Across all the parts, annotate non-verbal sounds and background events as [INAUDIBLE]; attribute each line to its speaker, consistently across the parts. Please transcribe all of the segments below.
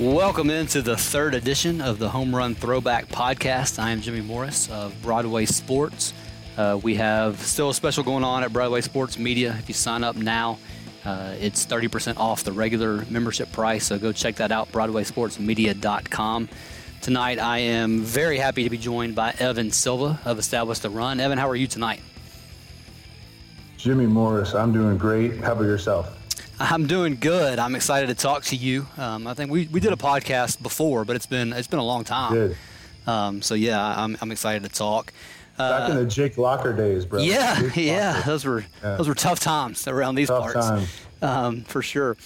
Speaker 1: Welcome into the third edition of the Home Run Throwback Podcast. I am Jimmy Morris of Broadway Sports. Uh, we have still a special going on at Broadway Sports Media. If you sign up now, uh, it's 30% off the regular membership price, so go check that out, BroadwaySportsMedia.com. Tonight, I am very happy to be joined by Evan Silva of Establish the Run. Evan, how are you tonight?
Speaker 2: Jimmy Morris, I'm doing great. How about yourself?
Speaker 1: I'm doing good. I'm excited to talk to you. Um, I think we, we did a podcast before, but it's been it's been a long time. Um, so yeah, I'm, I'm excited to talk.
Speaker 2: Uh, Back in the Jake Locker days, bro.
Speaker 1: Yeah, yeah, those were yeah. those were tough times around these
Speaker 2: tough
Speaker 1: parts. Um, for sure.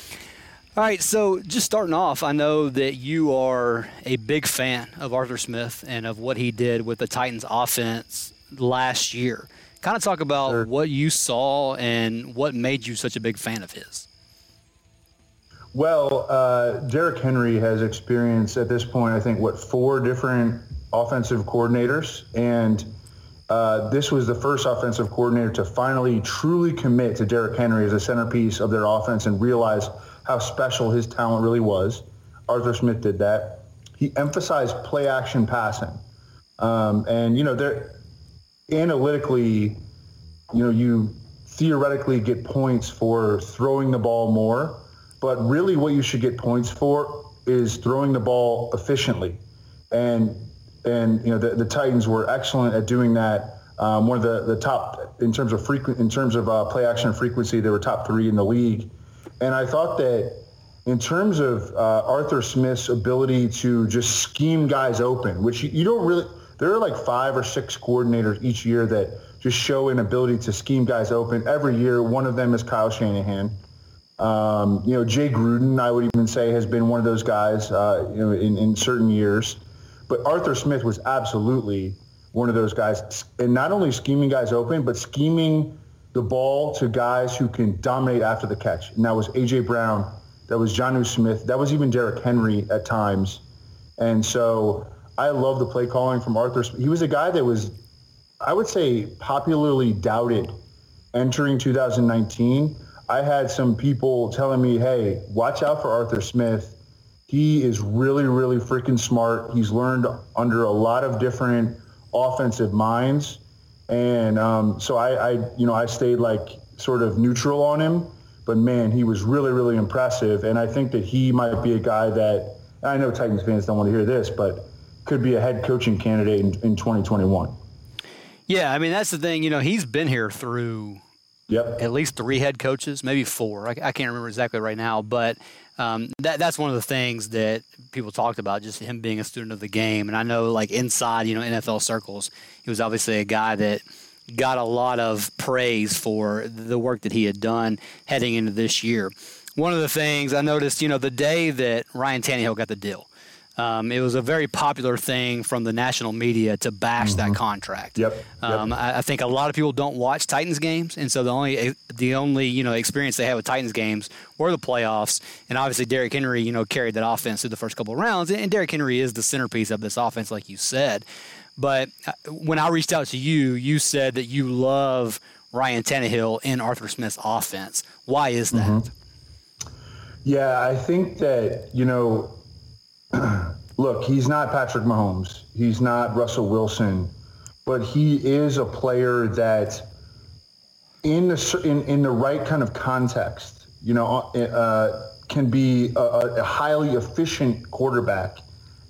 Speaker 1: All right, so just starting off, I know that you are a big fan of Arthur Smith and of what he did with the Titans offense last year. Kind of talk about sure. what you saw and what made you such a big fan of his.
Speaker 2: Well, uh, Derrick Henry has experienced at this point, I think, what, four different offensive coordinators. And uh, this was the first offensive coordinator to finally truly commit to Derrick Henry as a centerpiece of their offense and realize how special his talent really was. Arthur Smith did that. He emphasized play action passing. Um, and, you know, they're analytically, you know, you theoretically get points for throwing the ball more but really, what you should get points for is throwing the ball efficiently. And and you know the, the Titans were excellent at doing that. Um, one of the, the top in terms of frequent in terms of uh, play action frequency, they were top three in the league. And I thought that in terms of uh, Arthur Smith's ability to just scheme guys open, which you, you don't really there are like five or six coordinators each year that just show an ability to scheme guys open. Every year, one of them is Kyle Shanahan. Um, you know, Jay Gruden, I would even say, has been one of those guys, uh, you know, in, in certain years. But Arthur Smith was absolutely one of those guys, and not only scheming guys open, but scheming the ball to guys who can dominate after the catch. And that was A.J. Brown. That was Jonnu Smith. That was even Derrick Henry at times. And so I love the play calling from Arthur. He was a guy that was, I would say, popularly doubted entering 2019 I had some people telling me, hey, watch out for Arthur Smith. He is really, really freaking smart. He's learned under a lot of different offensive minds. And um, so I, I, you know, I stayed like sort of neutral on him. But man, he was really, really impressive. And I think that he might be a guy that, I know Titans fans don't want to hear this, but could be a head coaching candidate in, in 2021.
Speaker 1: Yeah, I mean, that's the thing. You know, he's been here through
Speaker 2: Yep.
Speaker 1: At least three head coaches, maybe four. I, I can't remember exactly right now, but um, that that's one of the things that people talked about, just him being a student of the game. And I know, like inside, you know, NFL circles, he was obviously a guy that got a lot of praise for the work that he had done heading into this year. One of the things I noticed, you know, the day that Ryan Tannehill got the deal, um, it was a very popular thing from the national media to bash mm-hmm. that contract.
Speaker 2: Yep. yep.
Speaker 1: Um, I, I, think a lot of people don't watch Titans games, and so the only the only you know experience they had with Titans games were the playoffs. And obviously, Derrick Henry, you know, carried that offense through the first couple of rounds, and Derrick Henry is the centerpiece of this offense, like you said. But uh, when I reached out to you, you said that you love Ryan Tannehill in Arthur Smith's offense. Why is that? Mm-hmm.
Speaker 2: Yeah, I think that you know [CLEARS THROAT] look, he's not Patrick Mahomes. He's not Russell Wilson, but he is a player that in the in, in the right kind of context, you know, uh, can be a, a, highly efficient quarterback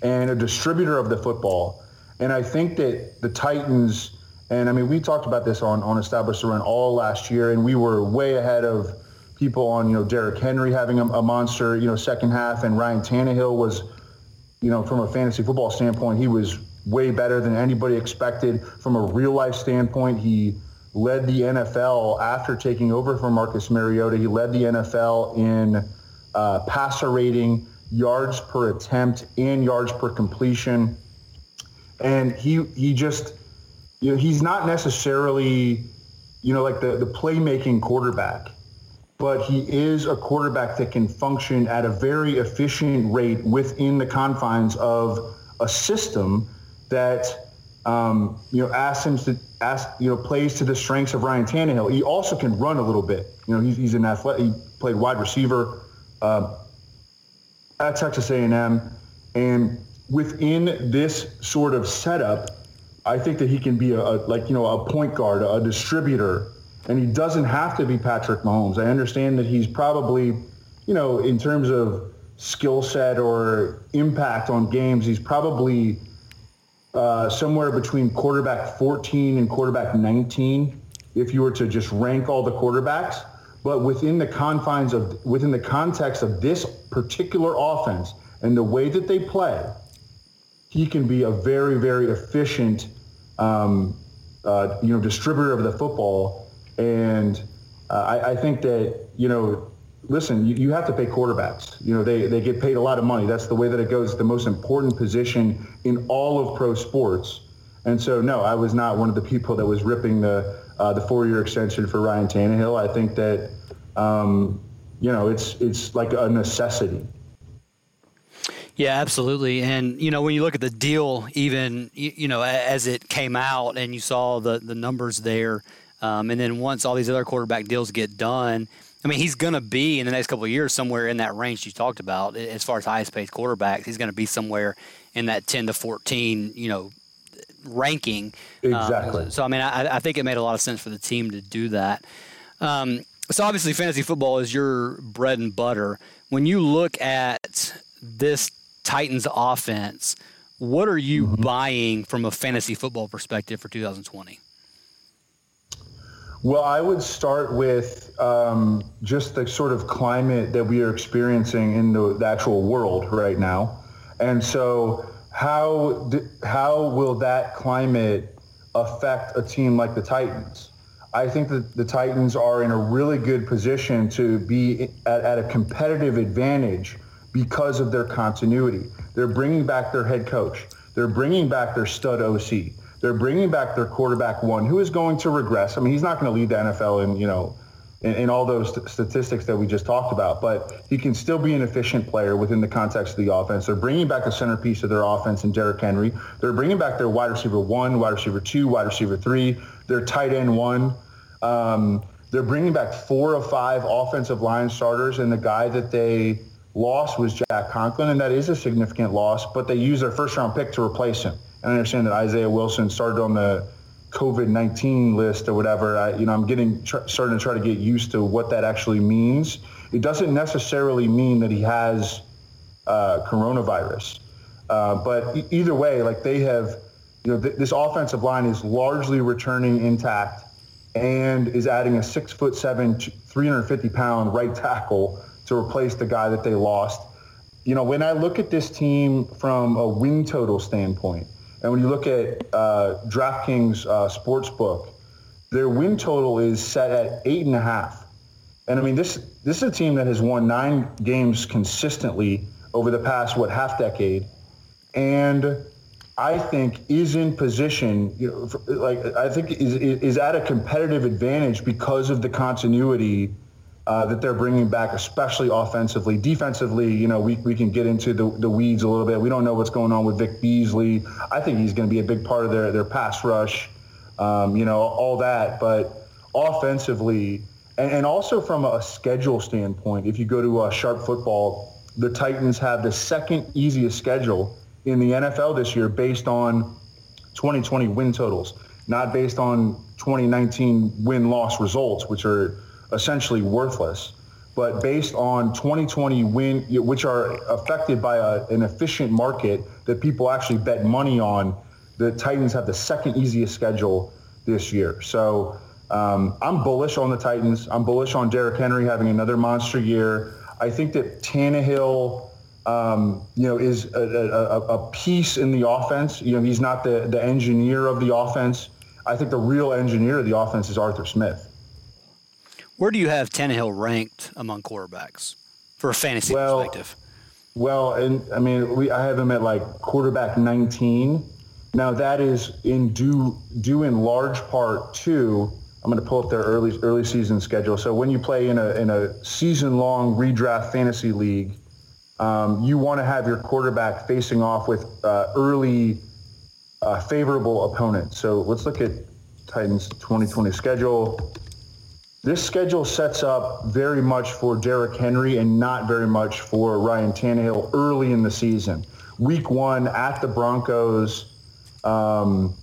Speaker 2: and a distributor of the football. And I think that the Titans, and I mean, we talked about this on on Established Run all last year, and we were way ahead of people on you know Derrick Henry having a, a monster you know second half, and Ryan Tannehill was you know, from a fantasy football standpoint, he was way better than anybody expected. From a real life standpoint, he led the NFL after taking over from Marcus Mariota. He led the NFL in uh, passer rating, yards per attempt, and yards per completion. And he he just you know he's not necessarily you know like the the playmaking quarterback but he is a quarterback that can function at a very efficient rate within the confines of a system that um, you know asks him to ask you know plays to the strengths of Ryan Tannehill. He also can run a little bit. You know, he's, he's an athlete. He played wide receiver. Uh, at Texas A&M, and within this sort of setup, I think that he can be a, a like you know a point guard, a distributor, and he doesn't have to be Patrick Mahomes. I understand that he's probably, you know, in terms of skill set or impact on games, he's probably uh, somewhere between quarterback 14 and quarterback 19 if you were to just rank all the quarterbacks. But within the confines of, within the context of this particular offense and the way that they play, he can be a very, very efficient, um, uh, you know, distributor of the football. And uh, I, I, think that, you know, listen, you, you, have to pay quarterbacks. You know, they, they get paid a lot of money. That's the way that it goes. It's the most important position in all of pro sports. And so, no, I was not one of the people that was ripping the uh, the four-year extension for Ryan Tannehill. I think that um, you know it's it's like a necessity.
Speaker 1: Yeah, absolutely. And you know, when you look at the deal, even you, you know as it came out, and you saw the the numbers there, um, and then once all these other quarterback deals get done, I mean, he's going to be in the next couple of years somewhere in that range you talked about as far as highest paid quarterbacks. He's going to be somewhere in that 10 to 14, you know, ranking.
Speaker 2: Exactly.
Speaker 1: Um, so, I mean, I, I, think it made a lot of sense for the team to do that. Um, so, obviously, fantasy football is your bread and butter. When you look at this Titans offense, what are you mm-hmm. buying from a fantasy football perspective for 2020?
Speaker 2: Well, I would start with um, just the sort of climate that we are experiencing in the, the actual world right now. And so how, how will that climate affect a team like the Titans? I think that the Titans are in a really good position to be at, at a competitive advantage because of their continuity. They're bringing back their head coach. They're bringing back their stud OC. They're bringing back their quarterback one, who is going to regress. I mean, he's not going to lead the NFL in you know in, in all those st- statistics that we just talked about, but he can still be an efficient player within the context of the offense. They're bringing back the centerpiece of their offense in Derrick Henry. They're bringing back their wide receiver one, wide receiver two, wide receiver three, their tight end one. Um, they're bringing back four or five offensive line starters, and the guy that they lost was Jack Conklin, and that is a significant loss, but they used their first round pick to replace him. I understand that Isaiah Wilson started on the COVID-19 list or whatever. I, you know, I'm getting tr- starting to try to get used to what that actually means. It doesn't necessarily mean that he has uh, coronavirus, uh, but e- either way, like they have, you know, th- this offensive line is largely returning intact and is adding a six foot seven, 350 pound right tackle to replace the guy that they lost. You know, when I look at this team from a win total standpoint, and when you look at uh, DraftKings uh, Sportsbook, their win total is set at eight and a half. And I mean, this this is a team that has won nine games consistently over the past what half decade, and I think is in position. You know, for, like I think is is at a competitive advantage because of the continuity uh, that they're bringing back, especially offensively. Defensively, you know, we, we can get into the, the weeds a little bit. We don't know what's going on with Vic Beasley. I think he's going to be a big part of their, their pass rush, um, you know, all that. But offensively, and, and, also from a schedule standpoint, if you go to uh, Sharp Football, the Titans have the second easiest schedule in the NFL this year based on 2020 win totals, not based on 2019 win-loss results, which are essentially worthless. But based on 2020 win, which are affected by a, an efficient market that people actually bet money on, the Titans have the second easiest schedule this year. So um, I'm bullish on the Titans. I'm bullish on Derrick Henry having another monster year. I think that Tannehill, um, you know, is a, a, a, piece in the offense. You know, he's not the, the engineer of the offense. I think the real engineer of the offense is Arthur Smith.
Speaker 1: Where do you have Tannehill ranked among quarterbacks for a fantasy well, perspective?
Speaker 2: Well, and I mean, we I have him at like quarterback 19. Now that is in due due in large part to I'm going to pull up their early early season schedule. So when you play in a in a season long redraft fantasy league, um, you want to have your quarterback facing off with uh, early uh, favorable opponents. So let's look at Titans 2020 schedule. This schedule sets up very much for Derrick Henry and not very much for Ryan Tannehill early in the season. Week one at the Broncos. Um,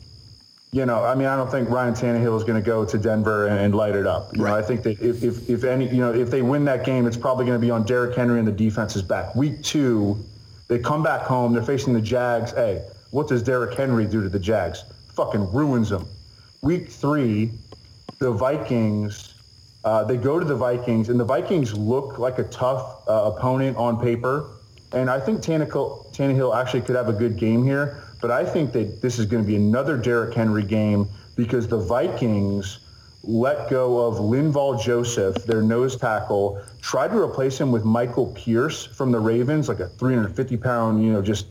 Speaker 2: you know, I mean, I don't think Ryan Tannehill is going to go to Denver and, and, light it up. You right. know, I think that if, if, if any, you know, if they win that game, it's probably going to be on Derrick Henry and the defense's back. Week two, they come back home. They're facing the Jags. Hey, what does Derrick Henry do to the Jags? Fucking ruins them. Week three, the Vikings uh, they go to the Vikings, and the Vikings look like a tough uh, opponent on paper. And I think Tannehill, Tannehill actually could have a good game here. But I think that this is going to be another Derrick Henry game because the Vikings let go of Linval Joseph, their nose tackle, tried to replace him with Michael Pierce from the Ravens, like a 350 pound, you know, just,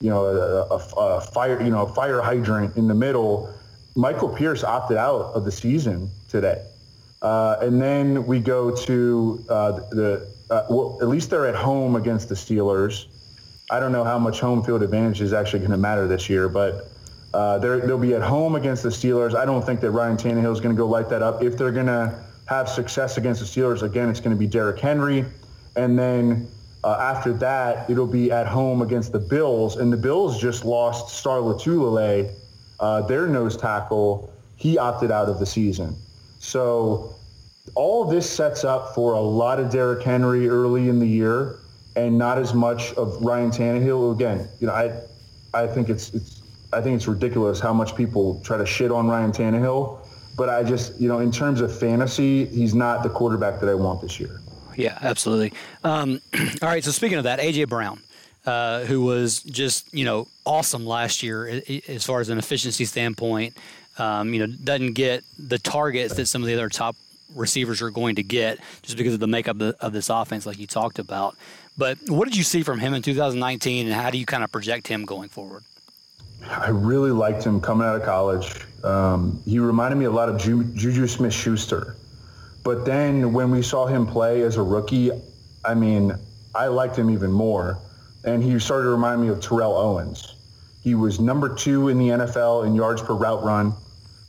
Speaker 2: you know, a, a, a fire, you know, a fire hydrant in the middle. Michael Pierce opted out of the season today. Uh, and then we go to uh, the, uh, well, at least they're at home against the Steelers. I don't know how much home field advantage is actually going to matter this year, but uh, they'll be at home against the Steelers. I don't think that Ryan Tannehill is going to go light that up. If they're going to have success against the Steelers, again, it's going to be Derrick Henry. And then uh, after that, it'll be at home against the Bills. And the Bills just lost Star Lotulelei, uh, their nose tackle. He opted out of the season. So all this sets up for a lot of Derrick Henry early in the year and not as much of Ryan Tannehill. Again, you know, I I think it's it's I think it's ridiculous how much people try to shit on Ryan Tannehill. But I just, you know, in terms of fantasy, he's not the quarterback that I want this year.
Speaker 1: Yeah, absolutely. Um, [CLEARS THROAT] all right, so speaking of that, AJ Brown, uh, who was just you know awesome last year as far as an efficiency standpoint um, you know, doesn't get the targets that some of the other top receivers are going to get just because of the makeup of this offense, like you talked about. But what did you see from him in 2019, and how do you kind of project him going forward?
Speaker 2: I really liked him coming out of college. Um, he reminded me a lot of Ju- Juju Smith-Schuster. But then when we saw him play as a rookie, I mean, I liked him even more. And he started to remind me of Terrell Owens. He was number two in the NFL in yards per route run.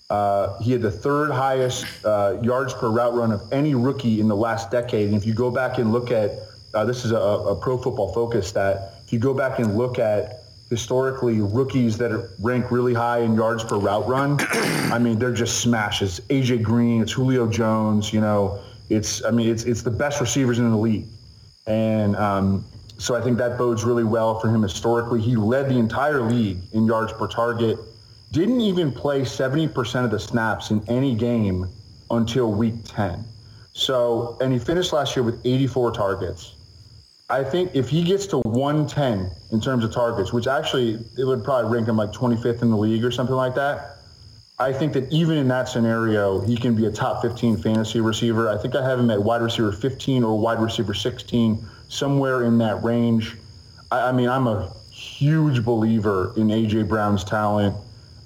Speaker 2: Uh, he had the third highest uh, yards per route run of any rookie in the last decade. And if you go back and look at, uh, this is a, a, pro football focus stat, if you go back and look at historically rookies that rank really high in yards per route run, [CLEARS THROAT] I mean, they're just smashes. AJ Green, it's Julio Jones, you know, it's, I mean, it's, it's the best receivers in the league. And um, so I think that bodes really well for him historically. He led the entire league in yards per target didn't even play 70% of the snaps in any game until week 10. So, and he finished last year with 84 targets. I think if he gets to 110 in terms of targets, which actually it would probably rank him like 25th in the league or something like that. I think that even in that scenario, he can be a top 15 fantasy receiver. I think I have him at wide receiver 15 or wide receiver 16, somewhere in that range. I, I mean, I'm a huge believer in AJ Brown's talent.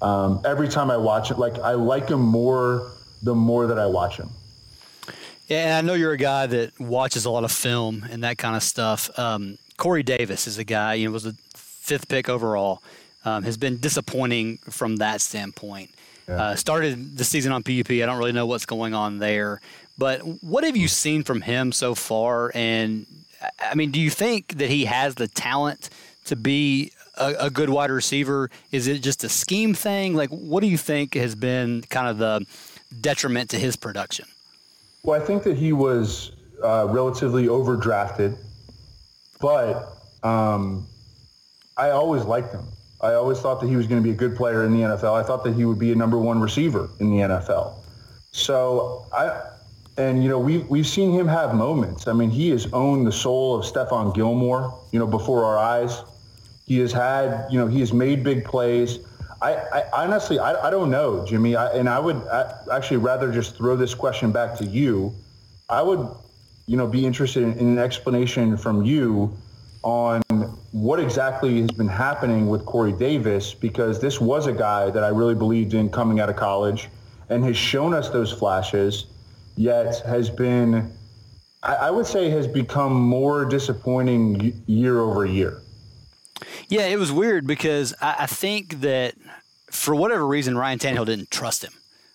Speaker 2: Um, every time I watch it, like I like him more the more that I watch him.
Speaker 1: Yeah, and I know you're a guy that watches a lot of film and that kind of stuff. Um, Corey Davis is a guy, you know, was the fifth pick overall. Um, has been disappointing from that standpoint. Yeah. Uh, started the season on PUP. I don't really know what's going on there. But what have you seen from him so far? And I mean, do you think that he has the talent to be a, a, good wide receiver? Is it just a scheme thing? Like, what do you think has been kind of the detriment to his production?
Speaker 2: Well, I think that he was uh, relatively overdrafted, but um, I always liked him. I always thought that he was going to be a good player in the NFL. I thought that he would be a number one receiver in the NFL. So I, and you know we've we've seen him have moments. I mean, he has owned the soul of Stephon Gilmore, you know, before our eyes. He has had, you know, he has made big plays. I, I honestly, I, I don't know, Jimmy. I, and I would actually rather just throw this question back to you. I would, you know, be interested in, in an explanation from you on what exactly has been happening with Corey Davis because this was a guy that I really believed in coming out of college and has shown us those flashes, yet has been, I, I would say, has become more disappointing year over year.
Speaker 1: Yeah, it was weird because I, I think that for whatever reason, Ryan Tannehill didn't trust him.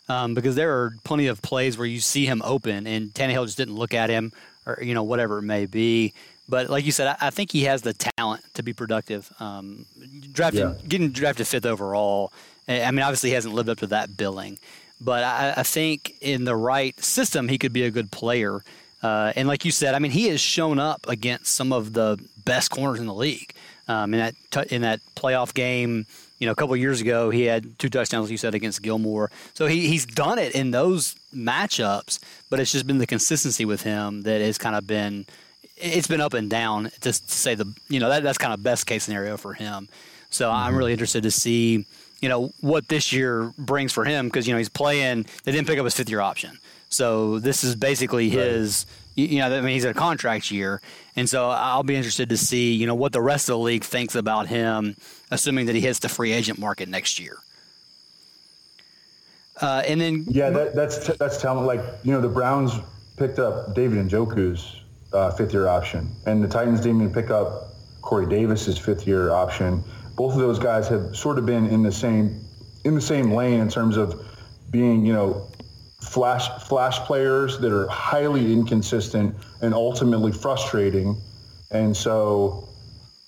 Speaker 1: um, because there are plenty of plays where you see him open and Tannehill just didn't look at him or you know whatever it may be. But like you said, I, I think he has the talent to be productive. Um, drafted, yeah. getting drafted fifth overall. I mean, obviously he hasn't lived up to that billing, but I, I think in the right system he could be a good player. Uh, and like you said, I mean, he has shown up against some of the best corners in the league. Um, in that t- in that playoff game, you know, a couple years ago, he had two touchdowns, like you said, against Gilmore. So he, he's done it in those matchups, but it's just been the consistency with him that has kind of been it's been up and down. Just to say the you know that that's kind of best case scenario for him. So mm-hmm. I'm really interested to see you know what this year brings for him because you know he's playing. They didn't pick up his fifth year option, so this is basically right. You know, I mean, he's a contract year, and so I'll be interested to see you know what the rest of the league thinks about him, assuming that he hits the free agent market next year. Uh, and then
Speaker 2: yeah, that, that's t- that's talent. Like you know, the Browns picked up David Njoku's uh, fifth year option, and the Titans didn't even pick up Corey Davis's fifth year option both of those guys have sort of been in the same in the same lane in terms of being, you know, flash flash players that are highly inconsistent and ultimately frustrating. And so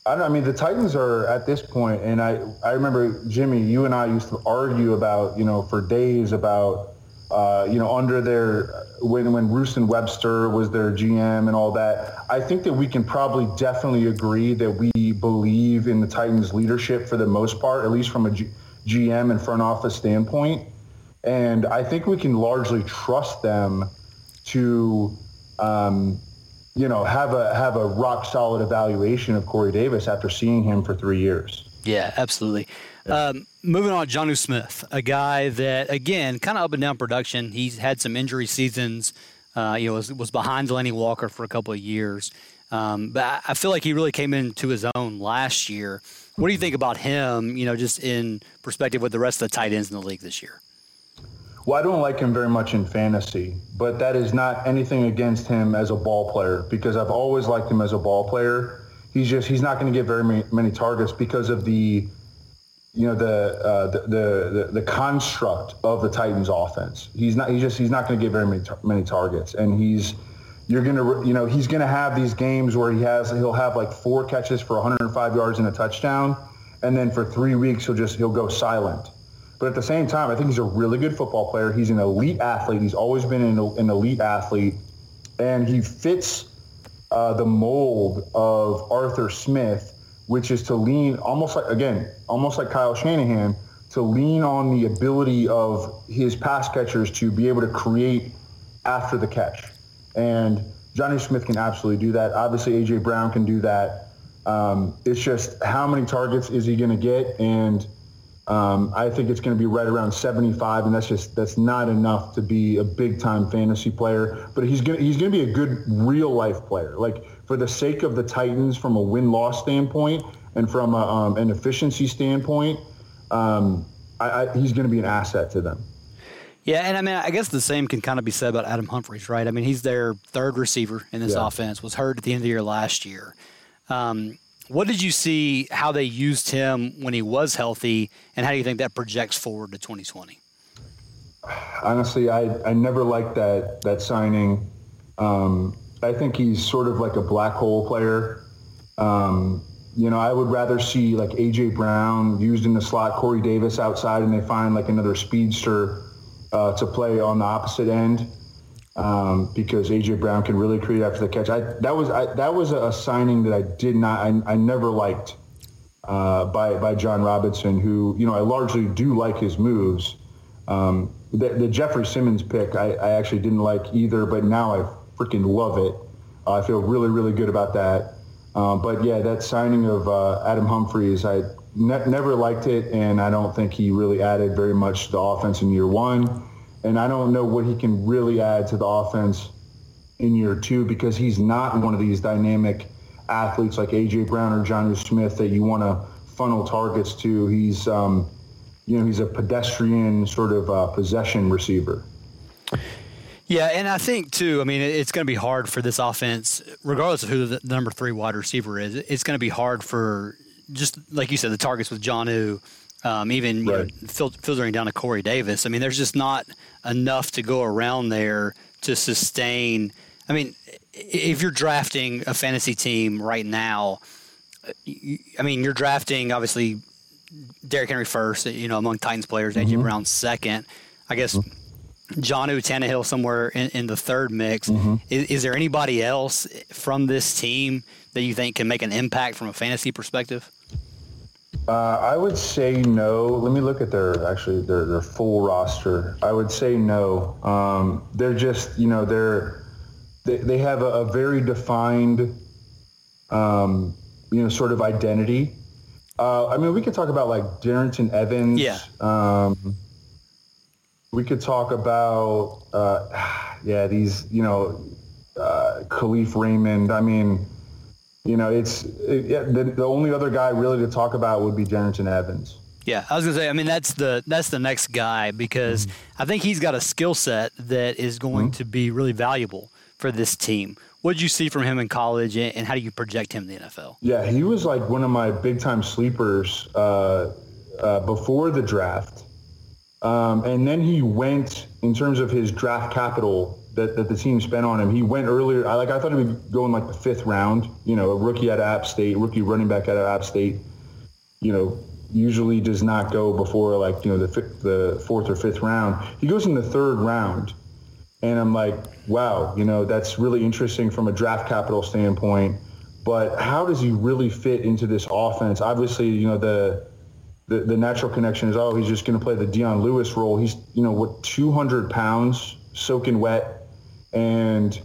Speaker 2: I don't I mean the Titans are at this point and I I remember Jimmy, you and I used to argue about, you know, for days about uh, you know, under their when when Ruston Webster was their GM and all that, I think that we can probably definitely agree that we believe in the Titans' leadership for the most part, at least from a G- GM and front office standpoint. And I think we can largely trust them to, um, you know, have a have a rock solid evaluation of Corey Davis after seeing him for three years.
Speaker 1: Yeah, absolutely. Um, moving on, Jonnu Smith, a guy that again kind of up and down production. He's had some injury seasons. Uh, you know, was, was behind Delanie Walker for a couple of years, um, but I feel like he really came into his own last year. What do you think about him? You know, just in perspective with the rest of the tight ends in the league this year.
Speaker 2: Well, I don't like him very much in fantasy, but that is not anything against him as a ball player because I've always liked him as a ball player. He's just he's not going to get very many, many targets because of the you know the, uh, the, the the construct of the Titans offense. He's not he's just he's not going to get very many many targets, and he's you're going to you know he's going to have these games where he has he'll have like four catches for 105 yards and a touchdown, and then for three weeks he'll just he'll go silent. But at the same time, I think he's a really good football player. He's an elite athlete. He's always been an, an elite athlete, and he fits uh, the mold of Arthur Smith which is to lean almost like again, almost like Kyle Shanahan, to lean on the ability of his pass catchers to be able to create after the catch. And Jonnu Smith can absolutely do that. Obviously, AJ Brown can do that. Um, it's just how many targets is he going to get? And um, I think it's going to be right around 75, and that's just that's not enough to be a big time fantasy player. But he's going he's going to be a good real life player. Like for the sake of the Titans from a win-loss standpoint and from a, um, an efficiency standpoint, um, I, I, he's going to be an asset to them.
Speaker 1: Yeah, and I mean, I guess the same can kind of be said about Adam Humphries, right? I mean, he's their third receiver in this yeah. offense. Was hurt at the end of the year last year. Um, what did you see how they used him when he was healthy, and how do you think that projects forward to 2020?
Speaker 2: Honestly, I, I never liked that that signing. Um, I think he's sort of like a black hole player. Um, you know, I would rather see like AJ Brown used in the slot, Corey Davis outside, and they find like another speedster uh, to play on the opposite end um, because AJ Brown can really create after the catch. I, that was I, that was a signing that I did not I, I never liked uh, by by Jon Robinson, who you know I largely do like his moves. Um, the, the, Jeffery Simmons pick I, I actually didn't like either, but now I freaking love it. Uh, I feel really, really good about that. Um, but yeah, that signing of uh, Adam Humphries, I ne- never liked it, and I don't think he really added very much to the offense in year one. And I don't know what he can really add to the offense in year two because he's not one of these dynamic athletes like AJ Brown or Jonnu Smith that you want to funnel targets to. He's, um, you know, he's a pedestrian sort of uh, possession receiver.
Speaker 1: Yeah, and I think too. I mean, it's going to be hard for this offense, regardless of who the number three wide receiver is. It's going to be hard for just like you said, the targets with Jonnu Um, even right. know, fil- filtering down to Corey Davis. I mean, there's just not enough to go around there to sustain. I mean, if you're drafting a fantasy team right now, I mean, you're drafting obviously Derrick Henry first, you know, among Titans players, AJ mm-hmm. Brown second. I guess mm-hmm. Jonnu Tannehill somewhere in, in, the third mix. Mm-hmm. Is, is, there anybody else from this team that you think can make an impact from a fantasy perspective?
Speaker 2: Uh, I would say no. Let me look at their actually their, their full roster. I would say no. Um, they're just you know they're they, they have a, a very defined um, you know sort of identity uh, I mean, we could talk about like Darrynton Evans.
Speaker 1: Yeah.
Speaker 2: Um, we could talk about, uh, [SIGHS] yeah, these, you know, uh, Kalif Raymond. I mean, you know, it's it, yeah, the, the only other guy really to talk about would be Darrynton Evans.
Speaker 1: Yeah, I was gonna say. I mean, that's the that's the next guy because mm-hmm. I think he's got a skill set that is going mm-hmm. to be really valuable for this team. What did you see from him in college, and how do you project him in the NFL?
Speaker 2: Yeah, he was like one of my big time sleepers uh, uh, before the draft, um, and then he went in terms of his draft capital that, that the team spent on him. He went earlier. I like I thought he would go in like the fifth round. You know, a rookie at App State, rookie running back at App State. You know, usually does not go before like you know the the fourth or fifth round. He goes in the third round and I'm like, wow, you know, that's really interesting from a draft capital standpoint. But how does he really fit into this offense? Obviously, you know, the the, the natural connection is, oh, he's just going to play the Dion Lewis role. He's, you know, what, 200 pounds, soaking wet. And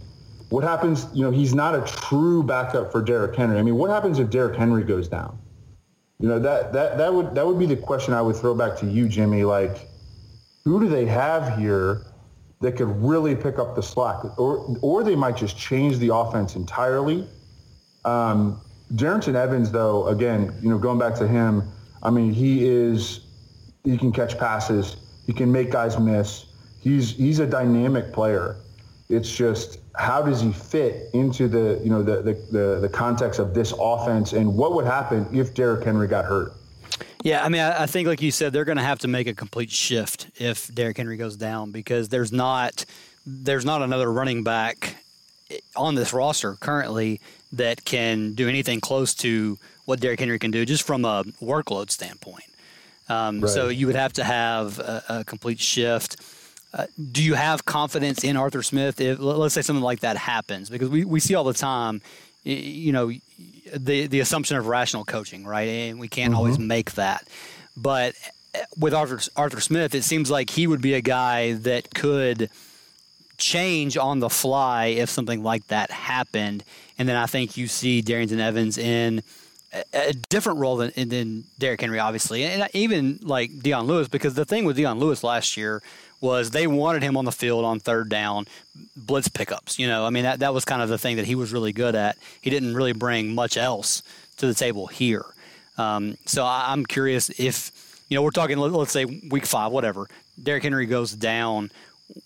Speaker 2: what happens, you know, he's not a true backup for Derrick Henry. I mean, what happens if Derrick Henry goes down? You know, that, that, that, would, that would be the question I would throw back to you, Jimmy. Like, who do they have here that could really pick up the slack, or or they might just change the offense entirely. Um, Darrynton Evans, though, again, you know, going back to him, I mean, he is he can catch passes, he can make guys miss. He's he's a dynamic player. It's just how does he fit into the you know the the, the, the context of this offense, and what would happen if Derrick Henry got hurt?
Speaker 1: Yeah, I mean, I, think like you said, they're going to have to make a complete shift if Derrick Henry goes down because there's not there's not another running back on this roster currently that can do anything close to what Derrick Henry can do just from a workload standpoint. Um, right. So you would have to have a, a complete shift. Uh, do you have confidence in Arthur Smith if let's say something like that happens? Because we, we see all the time, you know, the the assumption of rational coaching, right? And we can't mm-hmm. always make that. But with Arthur Arthur Smith, it seems like he would be a guy that could change on the fly if something like that happened. And then I think you see Darrynton Evans in a, different role than, than Derrick Henry, obviously, and even like Dion Lewis, because the thing with Dion Lewis last year was they wanted him on the field on third down, blitz pickups. You know, I mean that that was kind of the thing that he was really good at. He didn't really bring much else to the table here. Um, so I, am curious if you know we're talking let's say week five, whatever. Derrick Henry goes down.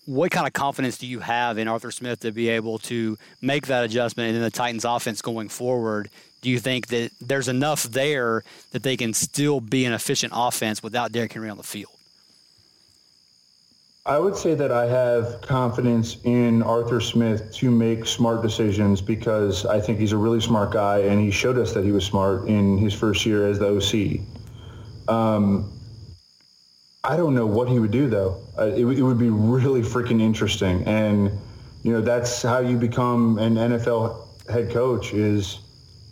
Speaker 1: What kind of confidence do you have in Arthur Smith to be able to make that adjustment and in the Titans' offense going forward? Do you think that there's enough there that they can still be an efficient offense without Derrick Henry on the field?
Speaker 2: I would say that I have confidence in Arthur Smith to make smart decisions because I think he's a really smart guy and he showed us that he was smart in his first year as the OC. Um, I don't know what he would do though. Uh, it, it, would be really freaking interesting. And, you know, that's how you become an NFL head coach is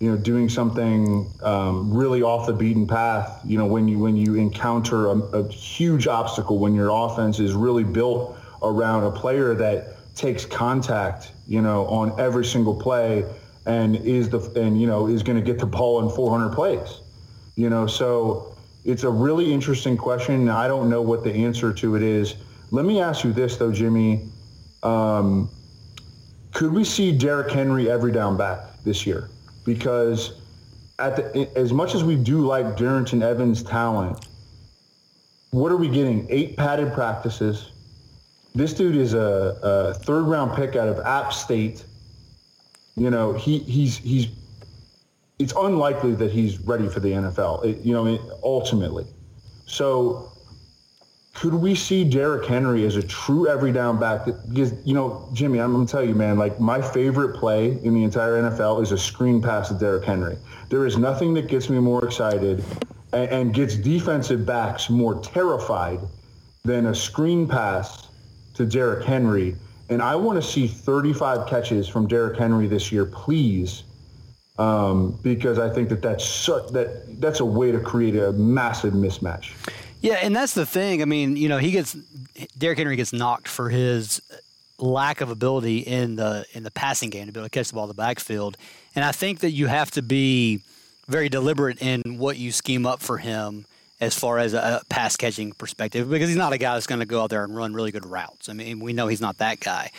Speaker 2: you know, doing something um, really off the beaten path. You know, when you when you encounter a, a, huge obstacle, when your offense is really built around a player that takes contact, you know, on every single play, and is the and you know is going to get the ball in 400 plays. You know, so it's a really interesting question. I don't know what the answer to it is. Let me ask you this though, Jimmy. Um, could we see Derrick Henry every down back this year? Because at the, as much as we do like Darrynton Evans' talent, what are we getting? Eight padded practices. This dude is a, a third round pick out of App State. You know, he he's he's. It's unlikely that he's ready for the NFL. It, you know, ultimately, So could we see Derrick Henry as a true every down back? Because, you know, Jimmy, I'm going to tell you, man, like my favorite play in the entire NFL is a screen pass to Derrick Henry. There is nothing that gets me more excited and, and gets defensive backs more terrified than a screen pass to Derrick Henry. And I want to see 35 catches from Derrick Henry this year, please, um, because I think that that's, that, that's a way to create a massive mismatch.
Speaker 1: Yeah, and that's the thing. I mean, you know, he gets Derrick Henry gets knocked for his lack of ability in the in the passing game to be able to catch the ball in the backfield. And I think that you have to be very deliberate in what you scheme up for him as far as a pass catching perspective because he's not a guy that's going to go out there and run really good routes. I mean, we know he's not that guy.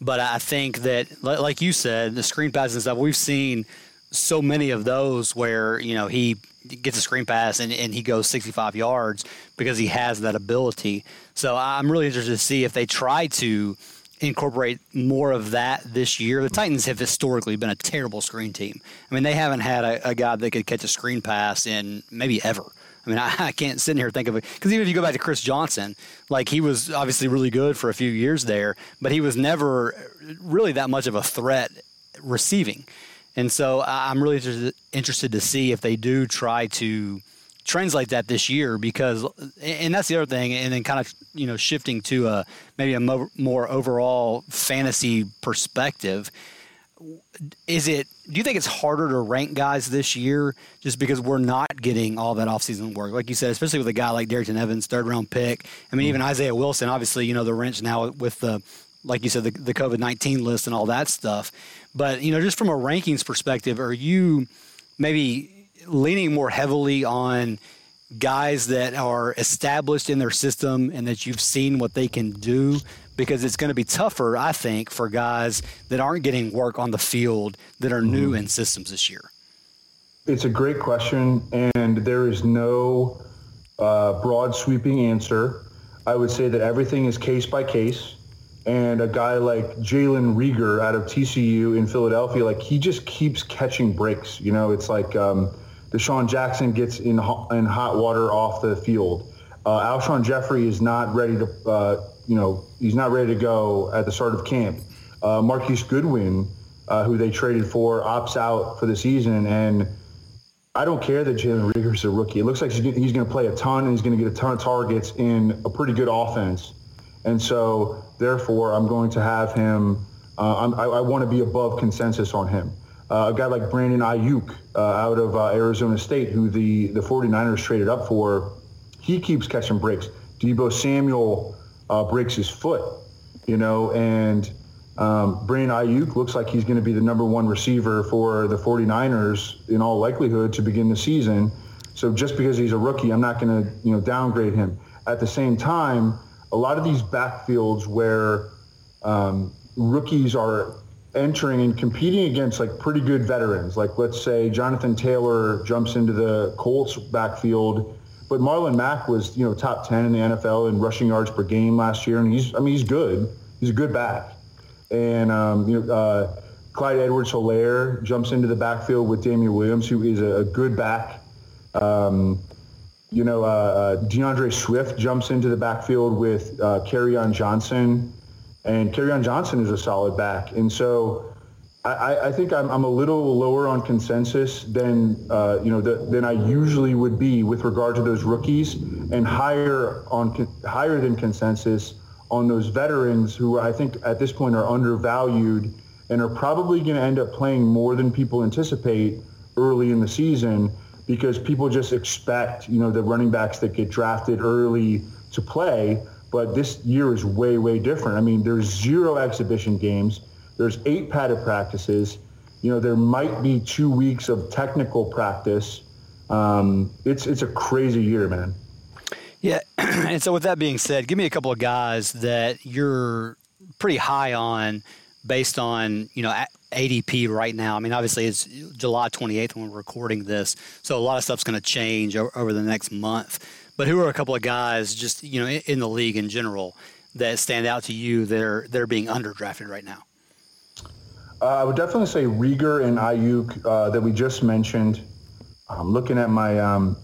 Speaker 1: But I think that, like you said, the screen passes and stuff, we've seen so many of those where, you know, he gets a screen pass and, and he goes 65 yards because he has that ability. So I'm really interested to see if they try to incorporate more of that this year. The Titans have historically been a terrible screen team. I mean, they haven't had a, a guy that could catch a screen pass in maybe ever. I mean, I, [LAUGHS] I can't sit here and think of it because even if you go back to Chris Johnson, like he was obviously really good for a few years there, but he was never really that much of a threat receiving. And so I'm really interested, interested to see if they do try to translate that this year because, and that's the other thing, and then kind of you know shifting to a maybe a mo- more overall fantasy perspective. Is it? Do you think it's harder to rank guys this year just because we're not getting all that offseason work, like you said, especially with a guy like Darrynton Evans, third round pick. I mean, even mm-hmm. Isaiah Wilson, obviously, you know the wrench now with the like you said, the, the COVID 19 list and all that stuff. But, you know, just from a rankings perspective, are you maybe leaning more heavily on guys that are established in their system and that you've seen what they can do? Because it's going to be tougher, I think, for guys that aren't getting work on the field that are mm-hmm. new in systems this year.
Speaker 2: It's a great question, and there is no uh, broad sweeping answer. I would say that everything is case by case and a guy like Jalen Reagor out of TCU in Philadelphia, like he just keeps catching breaks. You know, it's like um, DeSean Jackson gets in in hot water off the field. Uh, Alshon Jeffery is not ready to, uh, you know, he's not ready to go at the start of camp. Uh, Marquise Goodwin, uh, who they traded for, opts out for the season, and I don't care that Jalen Reagor's a rookie. It looks like he's going to play a ton and he's going to get a ton of targets in a pretty good offense. And so, therefore, I'm going to have him. Uh, I, I want to be above consensus on him. Uh, a guy like Brandon Aiyuk uh, out of uh, Arizona State, who the, the 49ers traded up for, he keeps catching breaks. Deebo Samuel uh, breaks his foot, you know, and um, Brandon Aiyuk looks like he's going to be the number one receiver for the 49ers in all likelihood to begin the season. So just because he's a rookie, I'm not going to, you know, downgrade him. At the same time, a lot of these backfields where um, rookies are entering and competing against like pretty good veterans. Like let's say Jonathan Taylor jumps into the Colts backfield, but Marlon Mack was you know top ten in the NFL in rushing yards per game last year, and he's I mean he's good. He's a good back, and um, you know. Uh, Clyde Edwards-Helaire jumps into the backfield with Damien Williams, who is a good back. Um, you know, uh, uh, D'Andre Swift jumps into the backfield with uh, Johnson, and Kerryon Johnson is a solid back. And so I, I think I'm, I'm, a little lower on consensus than, uh, you know, the, than I usually would be with regard to those rookies and higher on higher than consensus on those veterans who I think at this point are undervalued and are probably going to end up playing more than people anticipate early in the season because people just expect, you know, the running backs that get drafted early to play. But this year is way, way different. I mean, there's zero exhibition games. There's eight padded practices. You know, there might be two weeks of technical practice. Um, it's it's a crazy year, man.
Speaker 1: Yeah, [CLEARS THROAT] and so with that being said, give me a couple of guys that you're pretty high on based on you know ADP right now. I mean, obviously it's July 28th when we're recording this, so a lot of stuff's going to change over, the next month. But who are a couple of guys just you know in, the league in general that stand out to you that are that are being underdrafted right now?
Speaker 2: Uh, I would definitely say Reagor and Aiyuk uh, that we just mentioned. I'm looking at my um,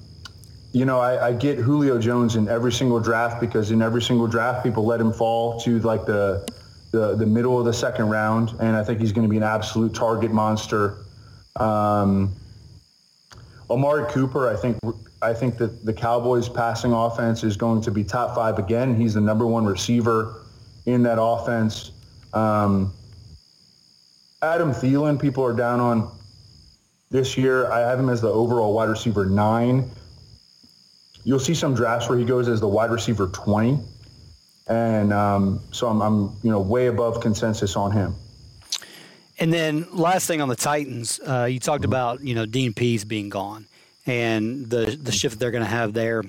Speaker 2: you know, I, I, get Julio Jones in every single draft because in every single draft, people let him fall to like the the, the middle of the second round, and I think he's going to be an absolute target monster. Um, Amari Cooper, I think I think that the Cowboys' passing offense is going to be top five again. He's the number one receiver in that offense. Um, Adam Thielen, people are down on this year. I have him as the overall wide receiver nine. You'll see some drafts where he goes as the wide receiver 20. And um, so I'm, I'm, you know, way above consensus on him.
Speaker 1: And then last thing on the Titans, uh, you talked mm-hmm. about, you know, Dean Pees being gone and the, the shift they're going to have there.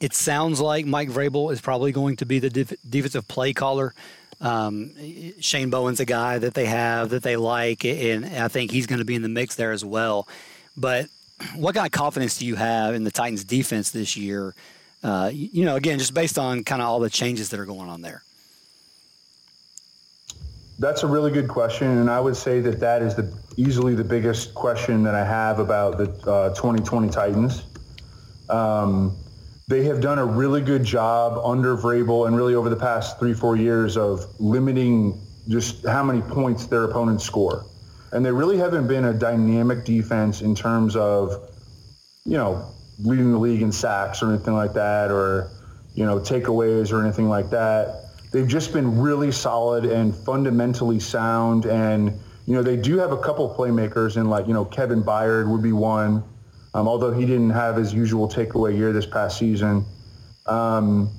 Speaker 1: It sounds like Mike Vrabel is probably going to be the def- defensive play caller. Um, Shane Bowen's a guy that they have that they like, and I think he's going to be in the mix there as well. But what kind of confidence do you have in the Titans' defense this year? Uh, you know, again, just based on kind of all the changes that are going on there.
Speaker 2: That's a really good question, and I would say that that is the easily the biggest question that I have about the uh, 2020 Titans. Um, they have done a really good job under Vrabel and really over the past three, four years of limiting just how many points their opponents score. And they really haven't been a dynamic defense in terms of, you know, leading the league in sacks or anything like that or, you know, takeaways or anything like that. They've just been really solid and fundamentally sound. And, you know, they do have a couple playmakers in like, you know, Kevin Byard would be one. Um, although he didn't have his usual takeaway year this past season. Um,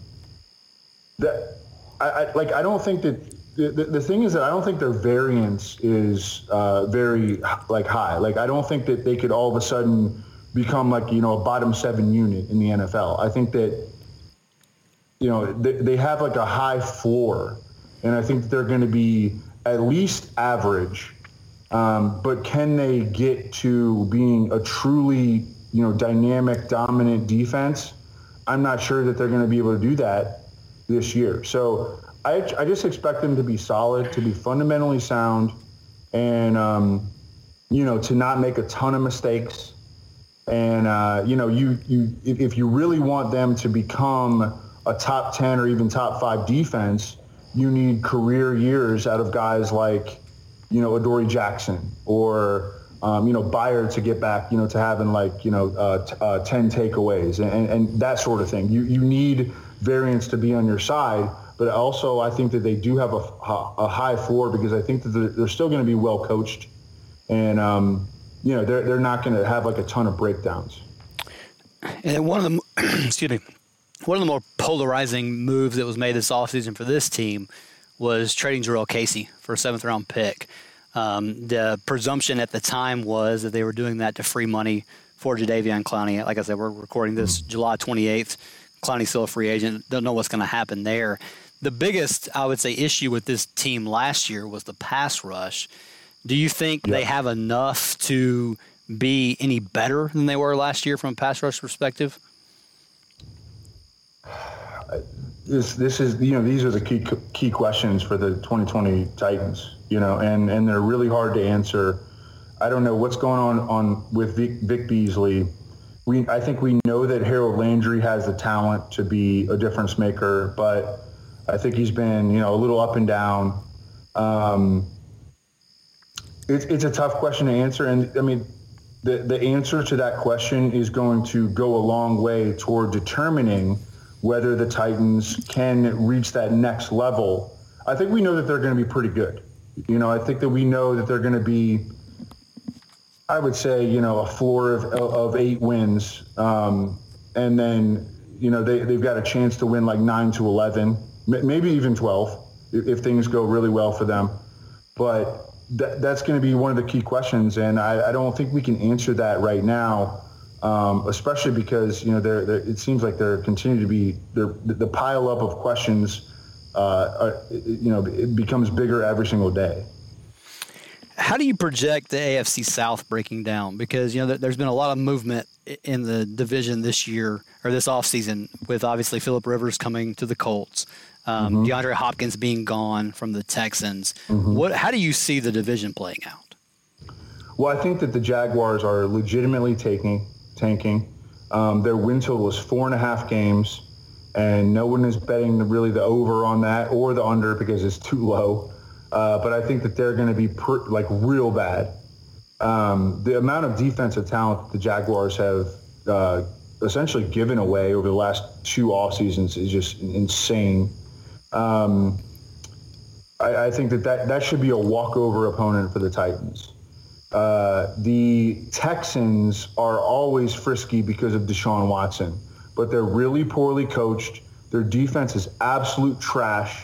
Speaker 2: that I, I, like I don't think that the, the, the, thing is that I don't think their variance is uh, very like high. Like I don't think that they could all of a sudden become like you know a bottom seven unit in the NFL. I think that you know they, they have like a high floor, and I think that they're going to be at least average um, but can they get to being a truly, you know, dynamic, dominant defense? I'm not sure that they're going to be able to do that this year. So I, I just expect them to be solid, to be fundamentally sound, and um, you know, to not make a ton of mistakes. And uh, you know, you you if you really want them to become a top ten or even top five defense, you need career years out of guys like you know, Adoree Jackson or, um, you know, Byard to get back, you know, to having like, you know, uh, t- uh, 10 takeaways and, and that sort of thing. You, you need variance to be on your side, but also I think that they do have a, a high floor because I think that they're, they're still going to be well coached and, um, you know, they're, they're not going to have like a ton of breakdowns.
Speaker 1: And one of the, [CLEARS THROAT] excuse me, one of the more polarizing moves that was made this offseason for this team was trading Jurrell Casey for a seventh round pick. Um, the presumption at the time was that they were doing that to free money for Jadeveon Clowney. Like I said, we're recording this July 28th. Clowney's still a free agent. Don't know what's going to happen there. The biggest, I would say, issue with this team last year was the pass rush. Do you think they have enough to be any better than they were last year from a pass rush perspective?
Speaker 2: this this is you know these are the key key questions for the 2020 Titans. You know, and and they're really hard to answer. I don't know what's going on on with Vic, Vic Beasley. We I think we know that Harold Landry has the talent to be a difference maker, but I think he's been you know a little up and down. Um, it's it's a tough question to answer, and I mean the the answer to that question is going to go a long way toward determining whether the Titans can reach that next level. I think we know that they're going to be pretty good. You know, I think that we know that they're going to be, I would say, you know, a floor of, of eight wins. Um, and then, you know, they, they've got a chance to win like 9 to 11, maybe even 12 if, if things go really well for them. But th- that's going to be one of the key questions. And I, I don't think we can answer that right now um, especially because you know it seems like there continue to be the, the pile up of questions. Uh, are, you know, it becomes bigger every single day.
Speaker 1: How do you project the AFC South breaking down? Because you know there's been a lot of movement in the division this year or this offseason with obviously Philip Rivers coming to the Colts, um, mm-hmm. DeAndre Hopkins being gone from the Texans. Mm-hmm. What? How do you see the division playing out?
Speaker 2: Well, I think that the Jaguars are legitimately taking tanking. Um, their win total is four and a half games, and no one is betting the, really the over on that or the under because it's too low. Uh, but I think that they're going to be per, like real bad. Um, the amount of defensive talent the Jaguars have uh, essentially given away over the last two off seasons is just insane. Um, I, I, think that, that that should be a walkover opponent for the Titans. Uh, the Texans are always frisky because of Deshaun Watson, but they're really poorly coached. Their defense is absolute trash.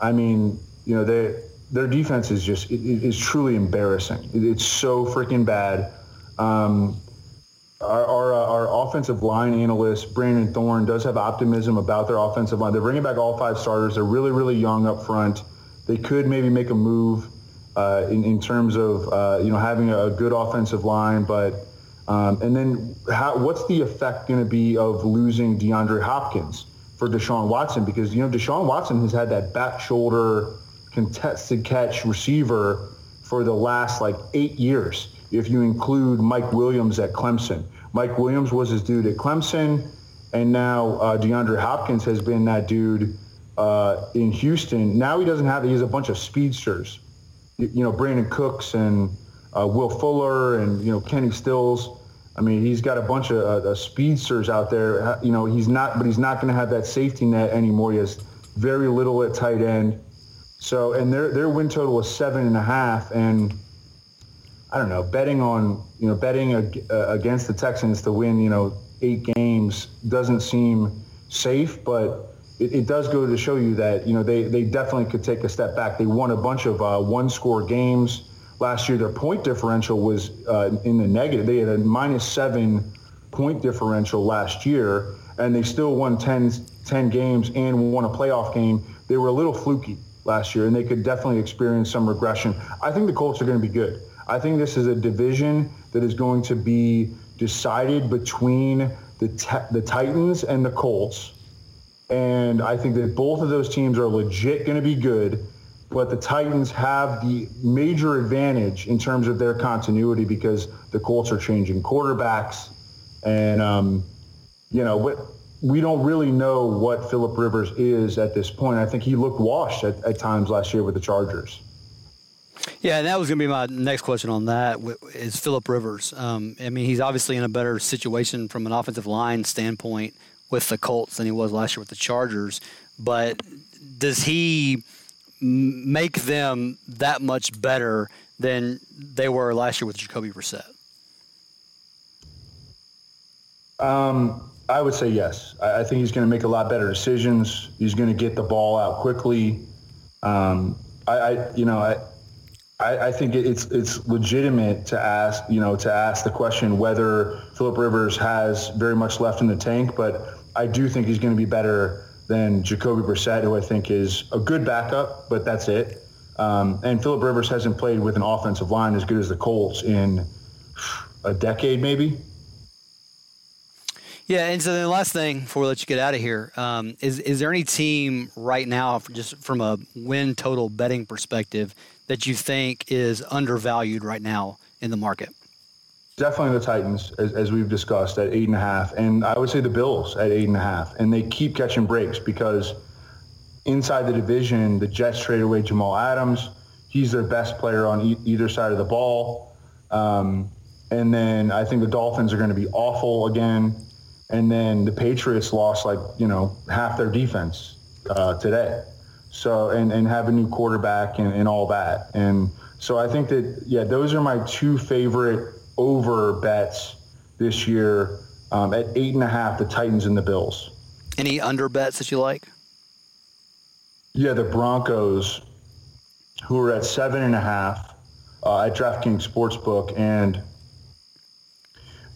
Speaker 2: I mean, you know, they, their defense is just it, it is truly embarrassing. It, it's so freaking bad. Um, our, our, uh, our, offensive line analyst, Brandon Thorn, does have optimism about their offensive line. They're bringing back all five starters. They're really, really young up front. They could maybe make a move uh, in, in terms of, uh, you know, having a good offensive line. But, um, and then how, what's the effect going to be of losing DeAndre Hopkins for Deshaun Watson? Because, you know, Deshaun Watson has had that back shoulder contested catch receiver for the last like eight years if you include Mike Williams at Clemson. Mike Williams was his dude at Clemson, and now uh, DeAndre Hopkins has been that dude uh, in Houston. Now he doesn't have. He has a bunch of speedsters. You, you know, Brandin Cooks and uh, Will Fuller and you know Kenny Stills. I mean, he's got a bunch of uh, speedsters out there. You know, he's not, but he's not going to have that safety net anymore. He has very little at tight end. So, and their their win total was seven and a half, and I don't know, betting on, you know, betting ag- uh, against the Texans to win, you know, eight games doesn't seem safe, but it, it, does go to show you that, you know, they, they definitely could take a step back. They won a bunch of uh, one-score games last year. Their point differential was uh, in the negative. They had a minus seven point differential last year, and they still won 10, 10 games and won a playoff game. They were a little fluky last year, and they could definitely experience some regression. I think the Colts are going to be good. I think this is a division that is going to be decided between the the Titans and the Colts. And I think that both of those teams are legit going to be good, but the Titans have the major advantage in terms of their continuity because the Colts are changing quarterbacks, and um, you know we don't really know what Philip Rivers is at this point. I think he looked washed at, at times last year with the Chargers.
Speaker 1: Yeah, and that was going to be my next question on that is Philip Rivers. Um, I mean, he's obviously in a better situation from an offensive line standpoint with the Colts than he was last year with the Chargers. But does he make them that much better than they were last year with Jacoby Brissett?
Speaker 2: Um, I would say yes. I, I think he's going to make a lot better decisions. He's going to get the ball out quickly. Um, I, I, you know, I, I, I, think it's it's legitimate to ask you know to ask the question whether Philip Rivers has very much left in the tank, but I do think he's going to be better than Jacoby Brissett, who I think is a good backup, but that's it. Um, and Philip Rivers hasn't played with an offensive line as good as the Colts in a decade, maybe.
Speaker 1: Yeah, and so the last thing before we let you get out of here um, is is there any team right now, just from a win total betting perspective, that you think is undervalued right now in the market?
Speaker 2: Definitely the Titans, as, as we've discussed, at eight and a half, and I would say the Bills at eight and a half, and they keep catching breaks because inside the division, the Jets traded away Jamal Adams. He's their best player on e- either side of the ball. Um, and then I think the Dolphins are going to be awful again. And then the Patriots lost like, you know, half their defense uh, today. So, and, and have a new quarterback and, and all that. And so I think that, yeah, those are my two favorite over bets this year um, at eight and a half, the Titans and the Bills.
Speaker 1: Any under bets that you like?
Speaker 2: Yeah, the Broncos, who are at seven and a half uh, at DraftKings Sportsbook, and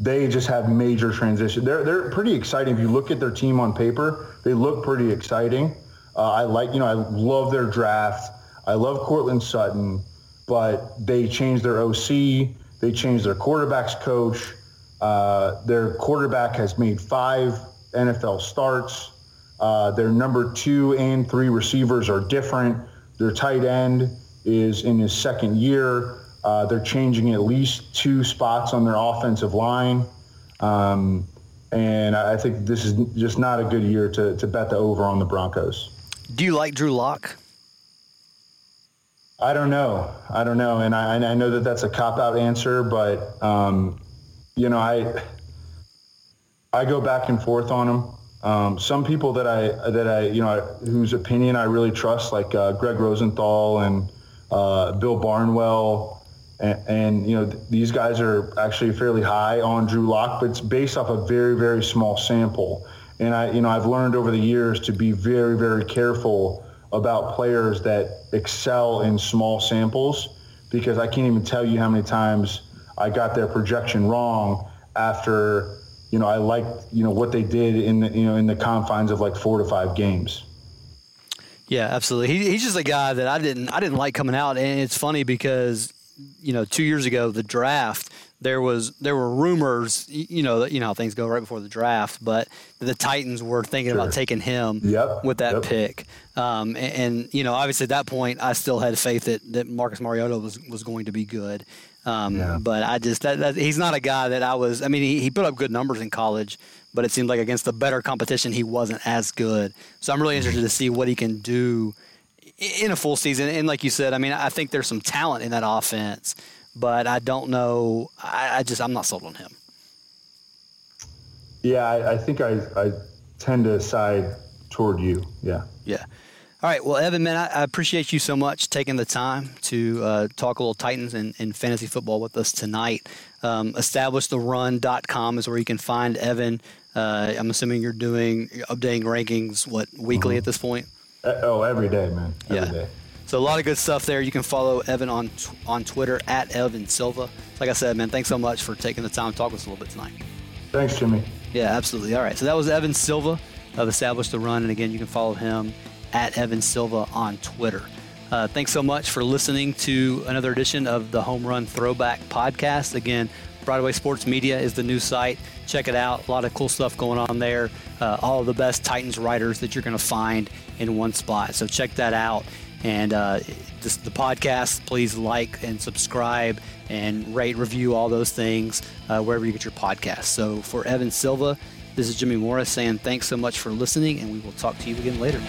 Speaker 2: they just have major transition. They're they're pretty exciting. If you look at their team on paper, they look pretty exciting. Uh, I like, you know, I love their draft. I love Courtland Sutton, but they changed their OC. They changed their quarterbacks coach. Uh, their quarterback has made five NFL starts. Uh, their number two and three receivers are different. Their tight end is in his second year. Uh, they're changing at least two spots on their offensive line. Um, and I think this is just not a good year to, to bet the over on the Broncos.
Speaker 1: Do you like Drew Lock?
Speaker 2: I don't know. I don't know, and I, I know that that's a cop out answer, but um, you know, I I go back and forth on him. Um, some people that I that I you know whose opinion I really trust, like uh, Greg Rosenthal and uh, Bill Barnwell, and, and, you know th- these guys are actually fairly high on Drew Lock, but it's based off a very very small sample. And I you know I've learned over the years to be very very careful about players that excel in small samples because I can't even tell you how many times I got their projection wrong after you know I liked you know what they did in the, you know in the confines of like four to five games.
Speaker 1: Yeah, absolutely. He, he's just a guy that I didn't I didn't like coming out, and it's funny because you know two years ago the draft there was there were rumors, you know, you know how things go right before the draft, but the Titans were thinking sure. about taking him
Speaker 2: yep.
Speaker 1: with that
Speaker 2: yep.
Speaker 1: pick. Um, and, and, you know, obviously at that point, I still had faith that, that Marcus Mariota was was going to be good. Um, yeah. But I just that, that, he's not a guy that I was. I mean, he, he put up good numbers in college, but it seemed like against the better competition, he wasn't as good. So I'm really interested to see what he can do in a full season. And like you said, I mean, I think there's some talent in that offense but I don't know. I, I just I'm not sold on him.
Speaker 2: Yeah, I, I think I, I tend to side toward you. Yeah.
Speaker 1: Yeah. All right. Well, Evan, man, I, I appreciate you so much taking the time to uh, talk a little Titans and, and, fantasy football with us tonight. Um, EstablishTheRun.com is where you can find Evan. Uh, I'm assuming you're doing updating rankings what weekly mm-hmm. at this point.
Speaker 2: Uh, oh, every day, man. Every
Speaker 1: yeah.
Speaker 2: Day.
Speaker 1: So a lot of good stuff there. You can follow Evan on on Twitter at Evan Silva. Like I said, man, thanks so much for taking the time to talk with us a little bit tonight.
Speaker 2: Thanks, Jimmy.
Speaker 1: Yeah, absolutely. All right. So that was Evan Silva of Established the Run, and again, you can follow him at Evan Silva on Twitter. Uh, thanks so much for listening to another edition of the Home Run Throwback Podcast. Again, Broadway Sports Media is the new site. Check it out. A lot of cool stuff going on there. Uh, all of the best Titans writers that you're going to find in one spot. So check that out. And uh, this, the podcast, please like and subscribe and rate, review all those things uh, wherever you get your podcast. So for Evan Silva, this is Jimmy Morris saying thanks so much for listening, and we will talk to you again later.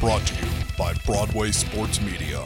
Speaker 3: Brought to you by Broadway Sports Media.